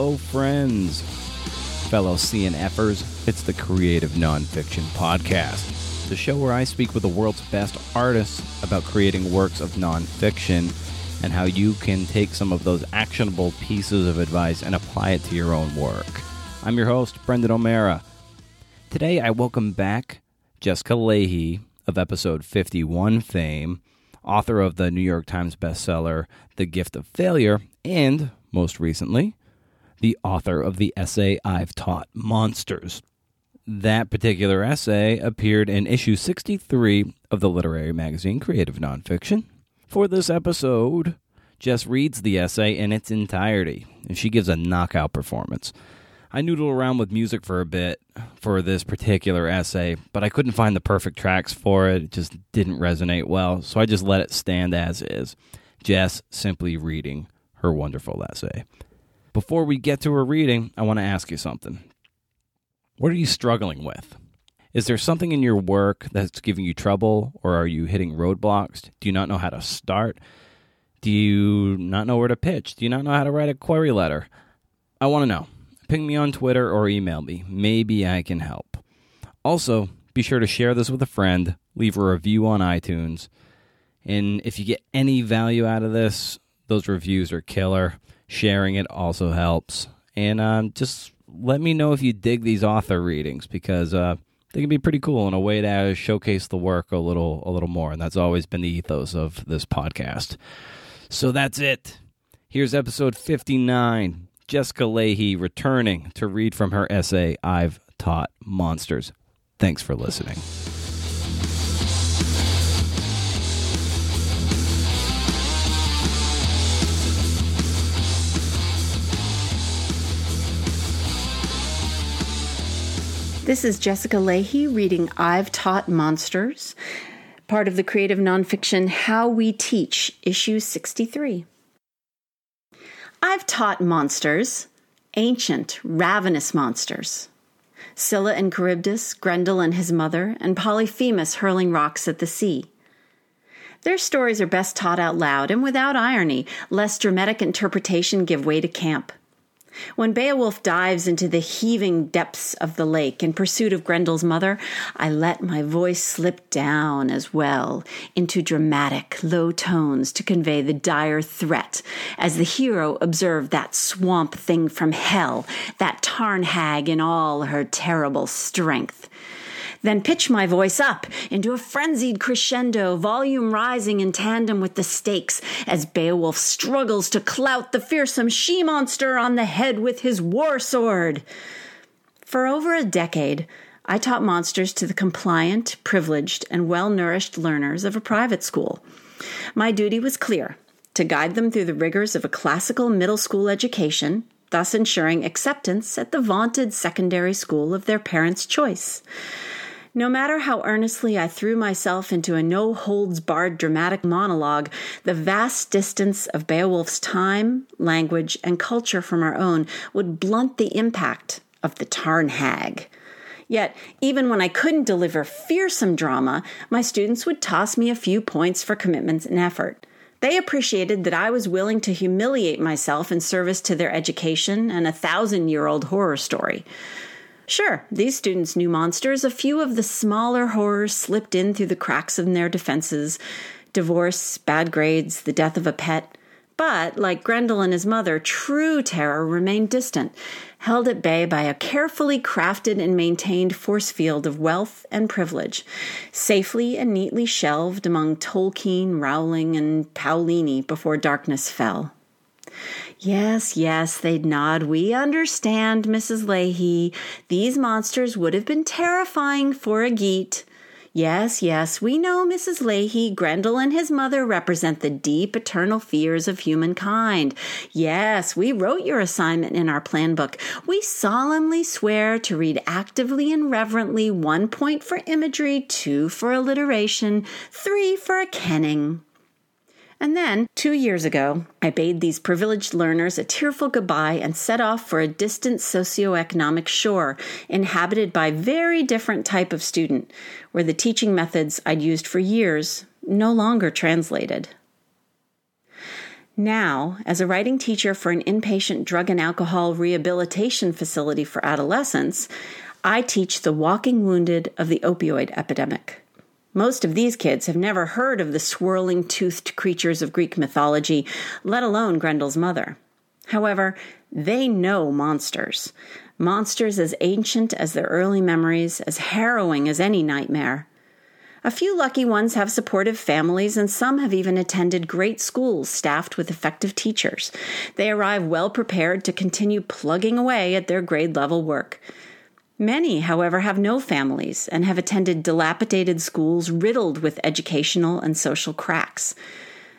Hello, friends, fellow CNFers. It's the Creative Nonfiction Podcast, the show where I speak with the world's best artists about creating works of nonfiction and how you can take some of those actionable pieces of advice and apply it to your own work. I'm your host, Brendan O'Meara. Today, I welcome back Jessica Lahey of episode 51 fame, author of the New York Times bestseller, The Gift of Failure, and, most recently, the author of the essay I've Taught Monsters. That particular essay appeared in issue 63 of the literary magazine Creative Nonfiction. For this episode, Jess reads the essay in its entirety, and she gives a knockout performance. I noodled around with music for a bit for this particular essay, but I couldn't find the perfect tracks for it. It just didn't resonate well, so I just let it stand as is. Jess simply reading her wonderful essay. Before we get to a reading, I want to ask you something. What are you struggling with? Is there something in your work that's giving you trouble, or are you hitting roadblocks? Do you not know how to start? Do you not know where to pitch? Do you not know how to write a query letter? I want to know. Ping me on Twitter or email me. Maybe I can help. Also, be sure to share this with a friend, leave a review on iTunes. And if you get any value out of this, those reviews are killer. Sharing it also helps. And um, just let me know if you dig these author readings because uh, they can be pretty cool in a way to showcase the work a little a little more. And that's always been the ethos of this podcast. So that's it. Here's episode 59. Jessica Lahey returning to read from her essay, I've Taught Monsters. Thanks for listening. This is Jessica Lahey reading I've Taught Monsters, part of the creative nonfiction How We Teach, issue 63. I've taught monsters, ancient, ravenous monsters. Scylla and Charybdis, Grendel and his mother, and Polyphemus hurling rocks at the sea. Their stories are best taught out loud and without irony, lest dramatic interpretation give way to camp. When Beowulf dives into the heaving depths of the lake in pursuit of Grendel's mother, I let my voice slip down as well into dramatic, low tones to convey the dire threat as the hero observed that swamp thing from hell, that tarn hag in all her terrible strength then pitch my voice up into a frenzied crescendo, volume rising in tandem with the stakes as Beowulf struggles to clout the fearsome she monster on the head with his war sword. For over a decade, I taught monsters to the compliant, privileged, and well nourished learners of a private school. My duty was clear to guide them through the rigors of a classical middle school education, thus ensuring acceptance at the vaunted secondary school of their parents' choice. No matter how earnestly I threw myself into a no holds barred dramatic monologue, the vast distance of Beowulf's time, language, and culture from our own would blunt the impact of the Tarn Hag. Yet, even when I couldn't deliver fearsome drama, my students would toss me a few points for commitment and effort. They appreciated that I was willing to humiliate myself in service to their education and a thousand year old horror story. Sure, these students knew monsters. A few of the smaller horrors slipped in through the cracks in their defenses divorce, bad grades, the death of a pet. But, like Grendel and his mother, true terror remained distant, held at bay by a carefully crafted and maintained force field of wealth and privilege, safely and neatly shelved among Tolkien, Rowling, and Paolini before darkness fell. Yes, yes, they'd nod. We understand, Mrs. Lahey. These monsters would have been terrifying for a Geat. Yes, yes, we know, Mrs. Lahey. Grendel and his mother represent the deep, eternal fears of humankind. Yes, we wrote your assignment in our plan book. We solemnly swear to read actively and reverently one point for imagery, two for alliteration, three for a kenning. And then, two years ago, I bade these privileged learners a tearful goodbye and set off for a distant socioeconomic shore inhabited by very different type of student, where the teaching methods I'd used for years no longer translated. Now, as a writing teacher for an inpatient drug and alcohol rehabilitation facility for adolescents, I teach the walking wounded of the opioid epidemic. Most of these kids have never heard of the swirling toothed creatures of Greek mythology, let alone Grendel's mother. However, they know monsters. Monsters as ancient as their early memories, as harrowing as any nightmare. A few lucky ones have supportive families, and some have even attended great schools staffed with effective teachers. They arrive well prepared to continue plugging away at their grade level work. Many, however, have no families and have attended dilapidated schools riddled with educational and social cracks.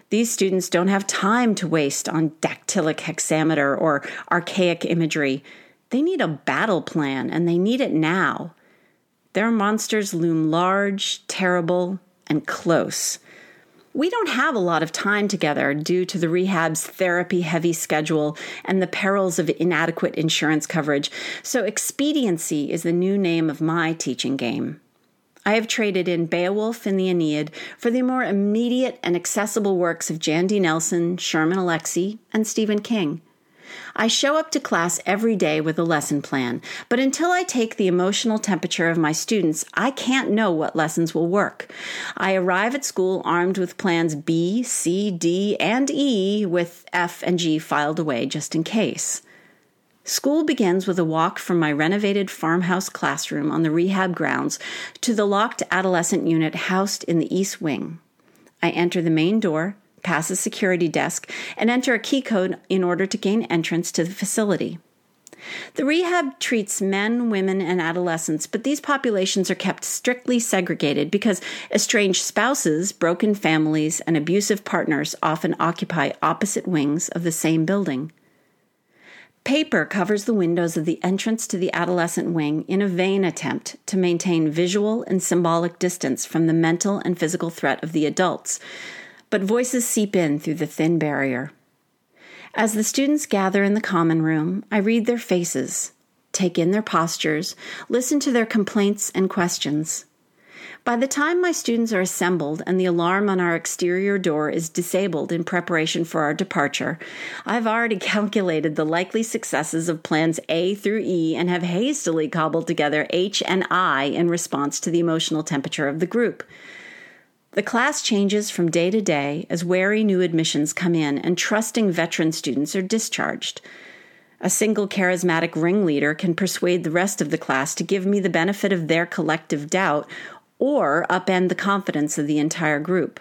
These students don't have time to waste on dactylic hexameter or archaic imagery. They need a battle plan, and they need it now. Their monsters loom large, terrible, and close. We don't have a lot of time together due to the rehab's therapy heavy schedule and the perils of inadequate insurance coverage, so expediency is the new name of my teaching game. I have traded in Beowulf and the Aeneid for the more immediate and accessible works of Jandy Nelson, Sherman Alexie, and Stephen King. I show up to class every day with a lesson plan, but until I take the emotional temperature of my students, I can't know what lessons will work. I arrive at school armed with plans B, C, D, and E, with F and G filed away just in case. School begins with a walk from my renovated farmhouse classroom on the rehab grounds to the locked adolescent unit housed in the East Wing. I enter the main door, pass a security desk, and enter a key code in order to gain entrance to the facility. The rehab treats men, women, and adolescents, but these populations are kept strictly segregated because estranged spouses, broken families, and abusive partners often occupy opposite wings of the same building. Paper covers the windows of the entrance to the adolescent wing in a vain attempt to maintain visual and symbolic distance from the mental and physical threat of the adults, but voices seep in through the thin barrier. As the students gather in the common room, I read their faces, take in their postures, listen to their complaints and questions. By the time my students are assembled and the alarm on our exterior door is disabled in preparation for our departure, I've already calculated the likely successes of plans A through E and have hastily cobbled together H and I in response to the emotional temperature of the group. The class changes from day to day as wary new admissions come in and trusting veteran students are discharged. A single charismatic ringleader can persuade the rest of the class to give me the benefit of their collective doubt or upend the confidence of the entire group.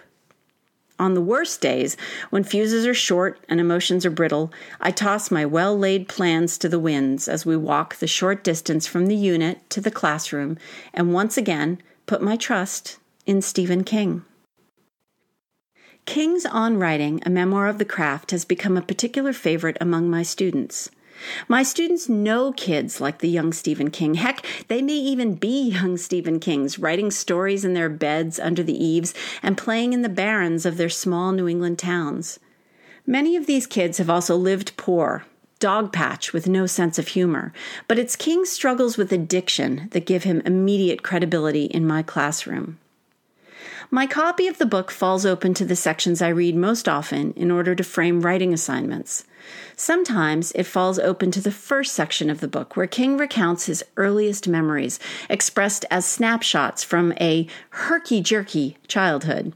On the worst days, when fuses are short and emotions are brittle, I toss my well laid plans to the winds as we walk the short distance from the unit to the classroom and once again put my trust in Stephen King. King's On Writing, a memoir of the craft, has become a particular favorite among my students. My students know kids like the young Stephen King. Heck, they may even be young Stephen Kings, writing stories in their beds under the eaves and playing in the barrens of their small New England towns. Many of these kids have also lived poor, dogpatch with no sense of humor, but it's King's struggles with addiction that give him immediate credibility in my classroom. My copy of the book falls open to the sections I read most often in order to frame writing assignments. Sometimes it falls open to the first section of the book, where King recounts his earliest memories, expressed as snapshots from a herky jerky childhood.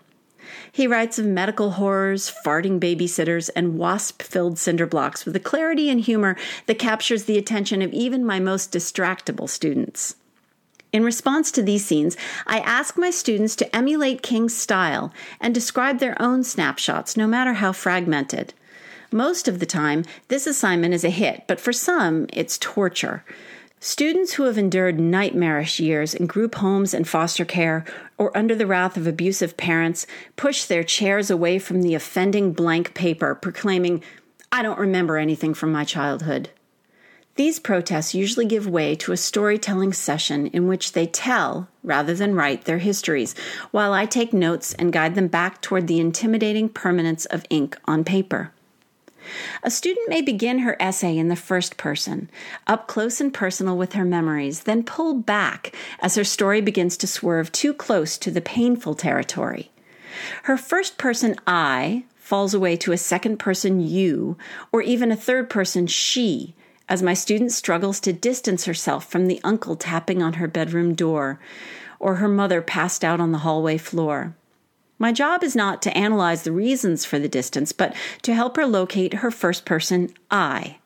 He writes of medical horrors, farting babysitters, and wasp filled cinder blocks with a clarity and humor that captures the attention of even my most distractible students. In response to these scenes, I ask my students to emulate King's style and describe their own snapshots, no matter how fragmented. Most of the time, this assignment is a hit, but for some, it's torture. Students who have endured nightmarish years in group homes and foster care or under the wrath of abusive parents push their chairs away from the offending blank paper, proclaiming, I don't remember anything from my childhood. These protests usually give way to a storytelling session in which they tell, rather than write, their histories, while I take notes and guide them back toward the intimidating permanence of ink on paper. A student may begin her essay in the first person, up close and personal with her memories, then pull back as her story begins to swerve too close to the painful territory. Her first person I falls away to a second person you, or even a third person she, as my student struggles to distance herself from the uncle tapping on her bedroom door, or her mother passed out on the hallway floor. My job is not to analyze the reasons for the distance, but to help her locate her first person I,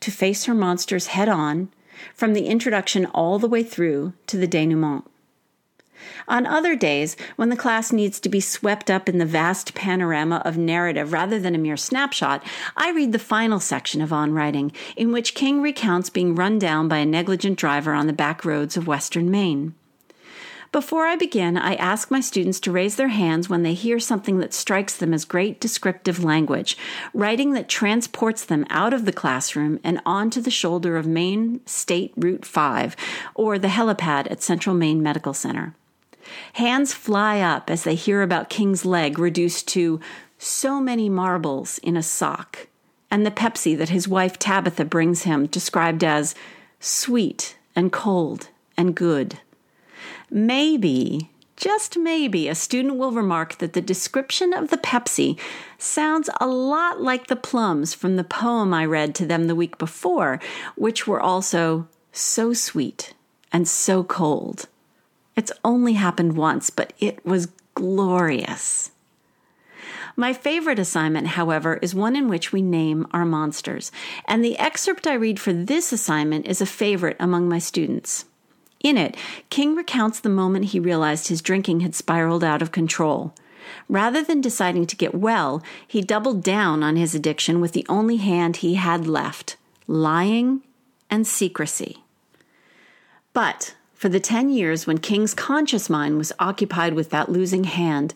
to face her monsters head on, from the introduction all the way through to the denouement. On other days, when the class needs to be swept up in the vast panorama of narrative rather than a mere snapshot, I read the final section of On Writing, in which King recounts being run down by a negligent driver on the back roads of western Maine. Before I begin, I ask my students to raise their hands when they hear something that strikes them as great descriptive language, writing that transports them out of the classroom and onto the shoulder of Maine State Route 5 or the helipad at Central Maine Medical Center. Hands fly up as they hear about King's leg reduced to so many marbles in a sock, and the Pepsi that his wife Tabitha brings him, described as sweet and cold and good. Maybe, just maybe, a student will remark that the description of the Pepsi sounds a lot like the plums from the poem I read to them the week before, which were also so sweet and so cold. It's only happened once, but it was glorious. My favorite assignment, however, is one in which we name our monsters, and the excerpt I read for this assignment is a favorite among my students. In it, King recounts the moment he realized his drinking had spiraled out of control. Rather than deciding to get well, he doubled down on his addiction with the only hand he had left lying and secrecy. But for the 10 years when King's conscious mind was occupied with that losing hand,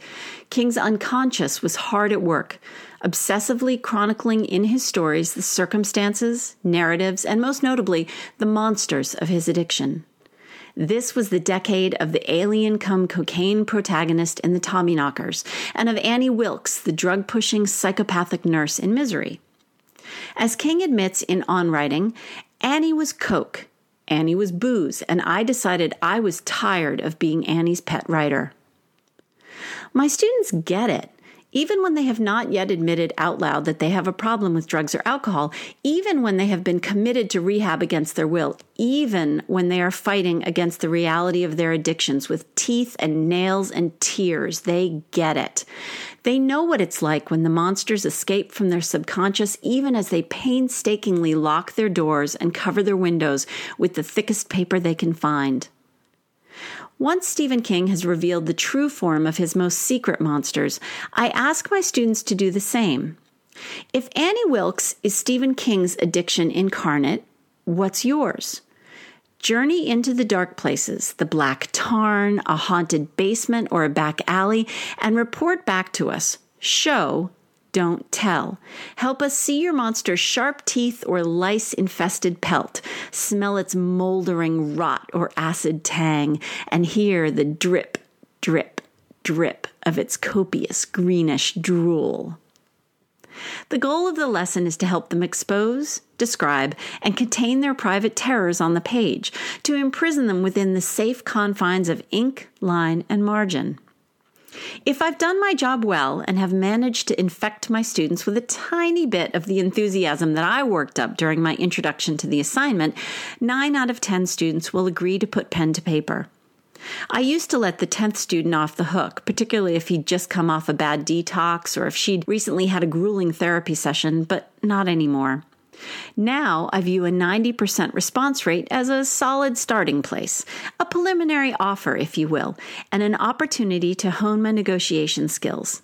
King's unconscious was hard at work, obsessively chronicling in his stories the circumstances, narratives, and most notably, the monsters of his addiction. This was the decade of the alien come cocaine protagonist in the Tommyknockers, and of Annie Wilkes, the drug pushing psychopathic nurse in Misery. As King admits in On Writing, Annie was coke Annie was booze, and I decided I was tired of being Annie's pet writer. My students get it. Even when they have not yet admitted out loud that they have a problem with drugs or alcohol, even when they have been committed to rehab against their will, even when they are fighting against the reality of their addictions with teeth and nails and tears, they get it. They know what it's like when the monsters escape from their subconscious, even as they painstakingly lock their doors and cover their windows with the thickest paper they can find. Once Stephen King has revealed the true form of his most secret monsters, I ask my students to do the same. If Annie Wilkes is Stephen King's addiction incarnate, what's yours? Journey into the dark places, the black tarn, a haunted basement, or a back alley, and report back to us. Show, don't tell. Help us see your monster's sharp teeth or lice infested pelt, smell its moldering rot or acid tang, and hear the drip, drip, drip of its copious greenish drool. The goal of the lesson is to help them expose, describe, and contain their private terrors on the page, to imprison them within the safe confines of ink, line, and margin. If I've done my job well and have managed to infect my students with a tiny bit of the enthusiasm that I worked up during my introduction to the assignment, nine out of 10 students will agree to put pen to paper. I used to let the 10th student off the hook, particularly if he'd just come off a bad detox or if she'd recently had a grueling therapy session, but not anymore. Now I view a 90% response rate as a solid starting place, a preliminary offer, if you will, and an opportunity to hone my negotiation skills.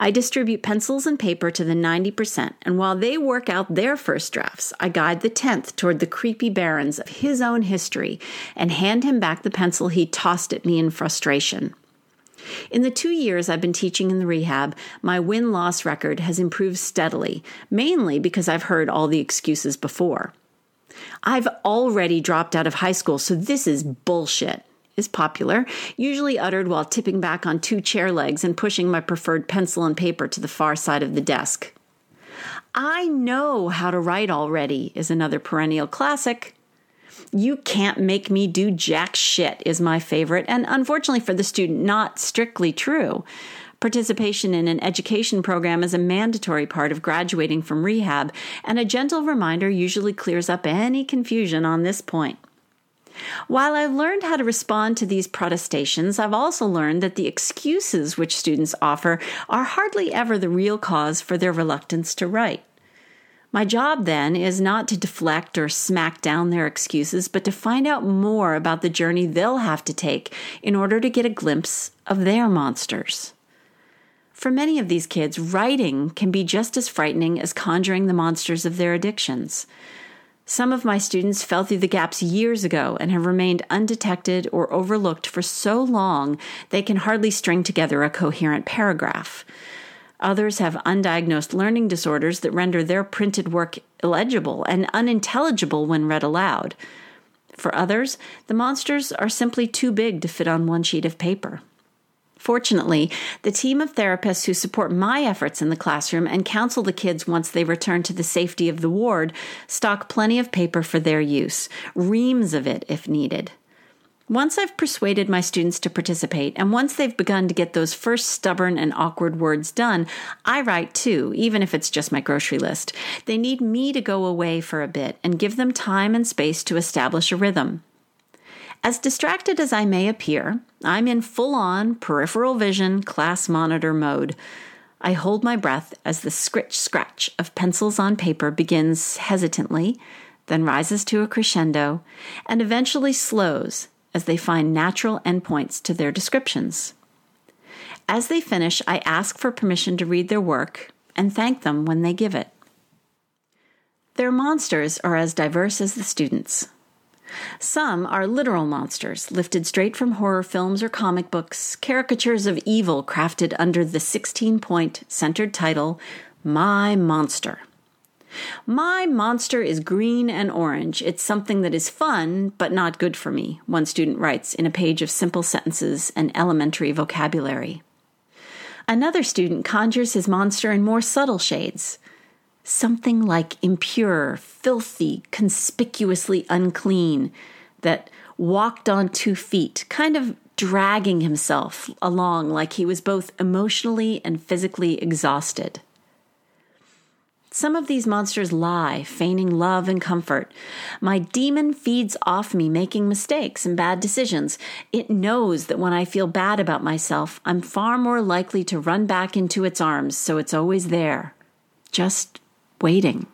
I distribute pencils and paper to the 90%, and while they work out their first drafts, I guide the 10th toward the creepy barrens of his own history and hand him back the pencil he tossed at me in frustration. In the two years I've been teaching in the rehab, my win loss record has improved steadily, mainly because I've heard all the excuses before. I've already dropped out of high school, so this is bullshit is popular, usually uttered while tipping back on two chair legs and pushing my preferred pencil and paper to the far side of the desk. I know how to write already is another perennial classic. You can't make me do jack shit is my favorite, and unfortunately for the student, not strictly true. Participation in an education program is a mandatory part of graduating from rehab, and a gentle reminder usually clears up any confusion on this point. While I've learned how to respond to these protestations, I've also learned that the excuses which students offer are hardly ever the real cause for their reluctance to write. My job then is not to deflect or smack down their excuses, but to find out more about the journey they'll have to take in order to get a glimpse of their monsters. For many of these kids, writing can be just as frightening as conjuring the monsters of their addictions. Some of my students fell through the gaps years ago and have remained undetected or overlooked for so long they can hardly string together a coherent paragraph. Others have undiagnosed learning disorders that render their printed work illegible and unintelligible when read aloud. For others, the monsters are simply too big to fit on one sheet of paper. Fortunately, the team of therapists who support my efforts in the classroom and counsel the kids once they return to the safety of the ward stock plenty of paper for their use, reams of it if needed. Once I've persuaded my students to participate, and once they've begun to get those first stubborn and awkward words done, I write too, even if it's just my grocery list. They need me to go away for a bit and give them time and space to establish a rhythm. As distracted as I may appear, I'm in full on peripheral vision class monitor mode. I hold my breath as the scritch scratch of pencils on paper begins hesitantly, then rises to a crescendo, and eventually slows as they find natural endpoints to their descriptions. As they finish, I ask for permission to read their work and thank them when they give it. Their monsters are as diverse as the students. Some are literal monsters, lifted straight from horror films or comic books, caricatures of evil crafted under the 16 point centered title, My Monster. My monster is green and orange. It's something that is fun, but not good for me, one student writes in a page of simple sentences and elementary vocabulary. Another student conjures his monster in more subtle shades. Something like impure, filthy, conspicuously unclean, that walked on two feet, kind of dragging himself along like he was both emotionally and physically exhausted. Some of these monsters lie, feigning love and comfort. My demon feeds off me, making mistakes and bad decisions. It knows that when I feel bad about myself, I'm far more likely to run back into its arms, so it's always there, just waiting.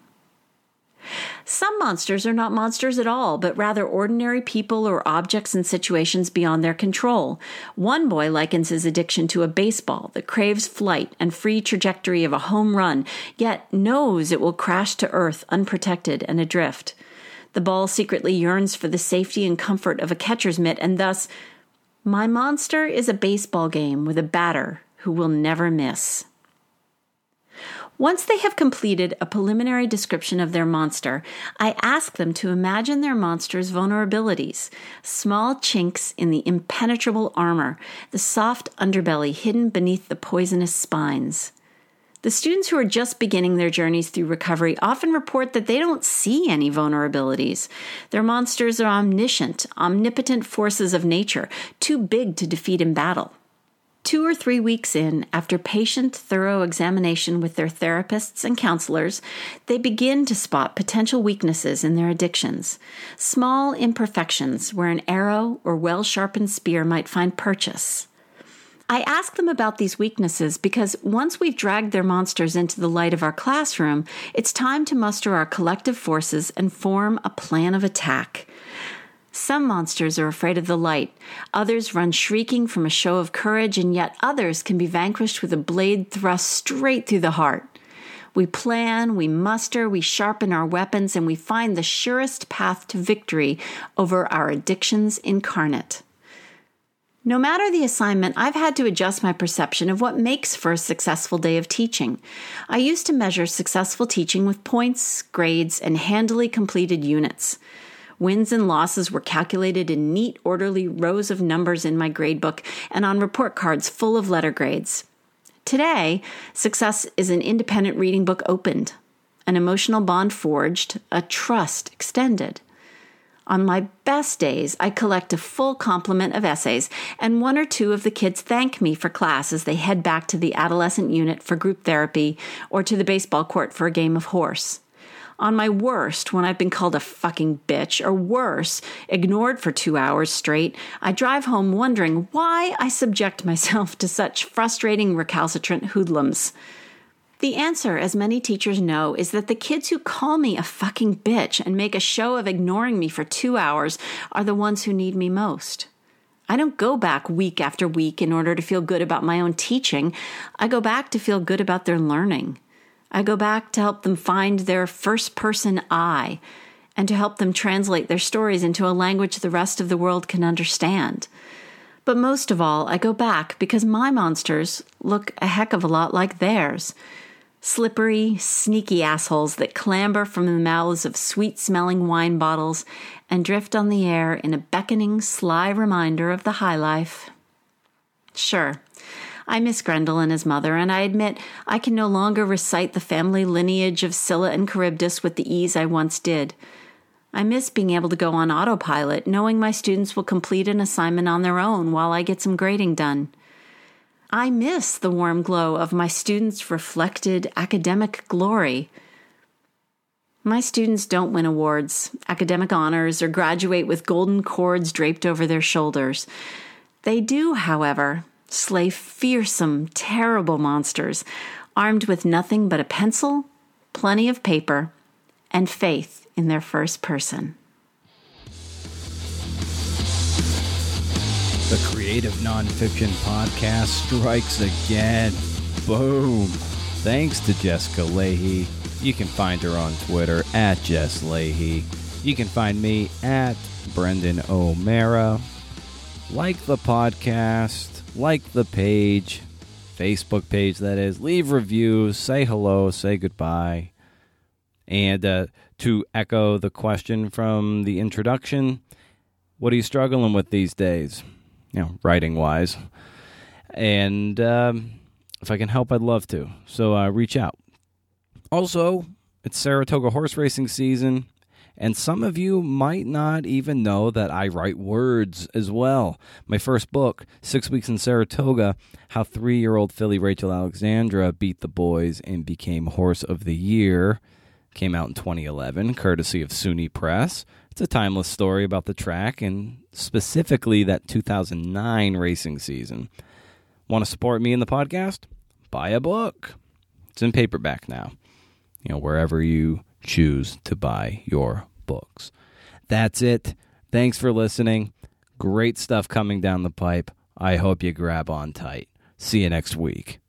Some monsters are not monsters at all, but rather ordinary people or objects and situations beyond their control. One boy likens his addiction to a baseball that craves flight and free trajectory of a home run, yet knows it will crash to earth unprotected and adrift. The ball secretly yearns for the safety and comfort of a catcher's mitt, and thus, my monster is a baseball game with a batter who will never miss. Once they have completed a preliminary description of their monster, I ask them to imagine their monster's vulnerabilities small chinks in the impenetrable armor, the soft underbelly hidden beneath the poisonous spines. The students who are just beginning their journeys through recovery often report that they don't see any vulnerabilities. Their monsters are omniscient, omnipotent forces of nature, too big to defeat in battle. Two or three weeks in, after patient, thorough examination with their therapists and counselors, they begin to spot potential weaknesses in their addictions, small imperfections where an arrow or well sharpened spear might find purchase. I ask them about these weaknesses because once we've dragged their monsters into the light of our classroom, it's time to muster our collective forces and form a plan of attack. Some monsters are afraid of the light, others run shrieking from a show of courage, and yet others can be vanquished with a blade thrust straight through the heart. We plan, we muster, we sharpen our weapons, and we find the surest path to victory over our addictions incarnate. No matter the assignment, I've had to adjust my perception of what makes for a successful day of teaching. I used to measure successful teaching with points, grades, and handily completed units. Wins and losses were calculated in neat, orderly rows of numbers in my gradebook and on report cards full of letter grades. Today, success is an independent reading book opened, an emotional bond forged, a trust extended. On my best days, I collect a full complement of essays, and one or two of the kids thank me for class as they head back to the adolescent unit for group therapy or to the baseball court for a game of horse. On my worst, when I've been called a fucking bitch, or worse, ignored for two hours straight, I drive home wondering why I subject myself to such frustrating recalcitrant hoodlums. The answer, as many teachers know, is that the kids who call me a fucking bitch and make a show of ignoring me for two hours are the ones who need me most. I don't go back week after week in order to feel good about my own teaching. I go back to feel good about their learning. I go back to help them find their first person I and to help them translate their stories into a language the rest of the world can understand. But most of all, I go back because my monsters look a heck of a lot like theirs. Slippery, sneaky assholes that clamber from the mouths of sweet smelling wine bottles and drift on the air in a beckoning, sly reminder of the high life. Sure, I miss Grendel and his mother, and I admit I can no longer recite the family lineage of Scylla and Charybdis with the ease I once did. I miss being able to go on autopilot, knowing my students will complete an assignment on their own while I get some grading done. I miss the warm glow of my students' reflected academic glory. My students don't win awards, academic honors, or graduate with golden cords draped over their shoulders. They do, however, slay fearsome, terrible monsters, armed with nothing but a pencil, plenty of paper, and faith in their first person. The Creative Nonfiction Podcast strikes again. Boom. Thanks to Jessica Lahey. You can find her on Twitter at Jess Lahey. You can find me at Brendan O'Meara. Like the podcast like the page, Facebook page that is, leave reviews, say hello, say goodbye. And uh, to echo the question from the introduction, what are you struggling with these days? You know, writing wise. And um, if I can help, I'd love to. So uh, reach out. Also, it's Saratoga horse racing season. And some of you might not even know that I write words as well. My first book, Six Weeks in Saratoga How Three Year Old filly Rachel Alexandra Beat the Boys and Became Horse of the Year, came out in 2011, courtesy of SUNY Press. It's a timeless story about the track and specifically that 2009 racing season. Want to support me in the podcast? Buy a book. It's in paperback now. You know, wherever you choose to buy your books. That's it. Thanks for listening. Great stuff coming down the pipe. I hope you grab on tight. See you next week.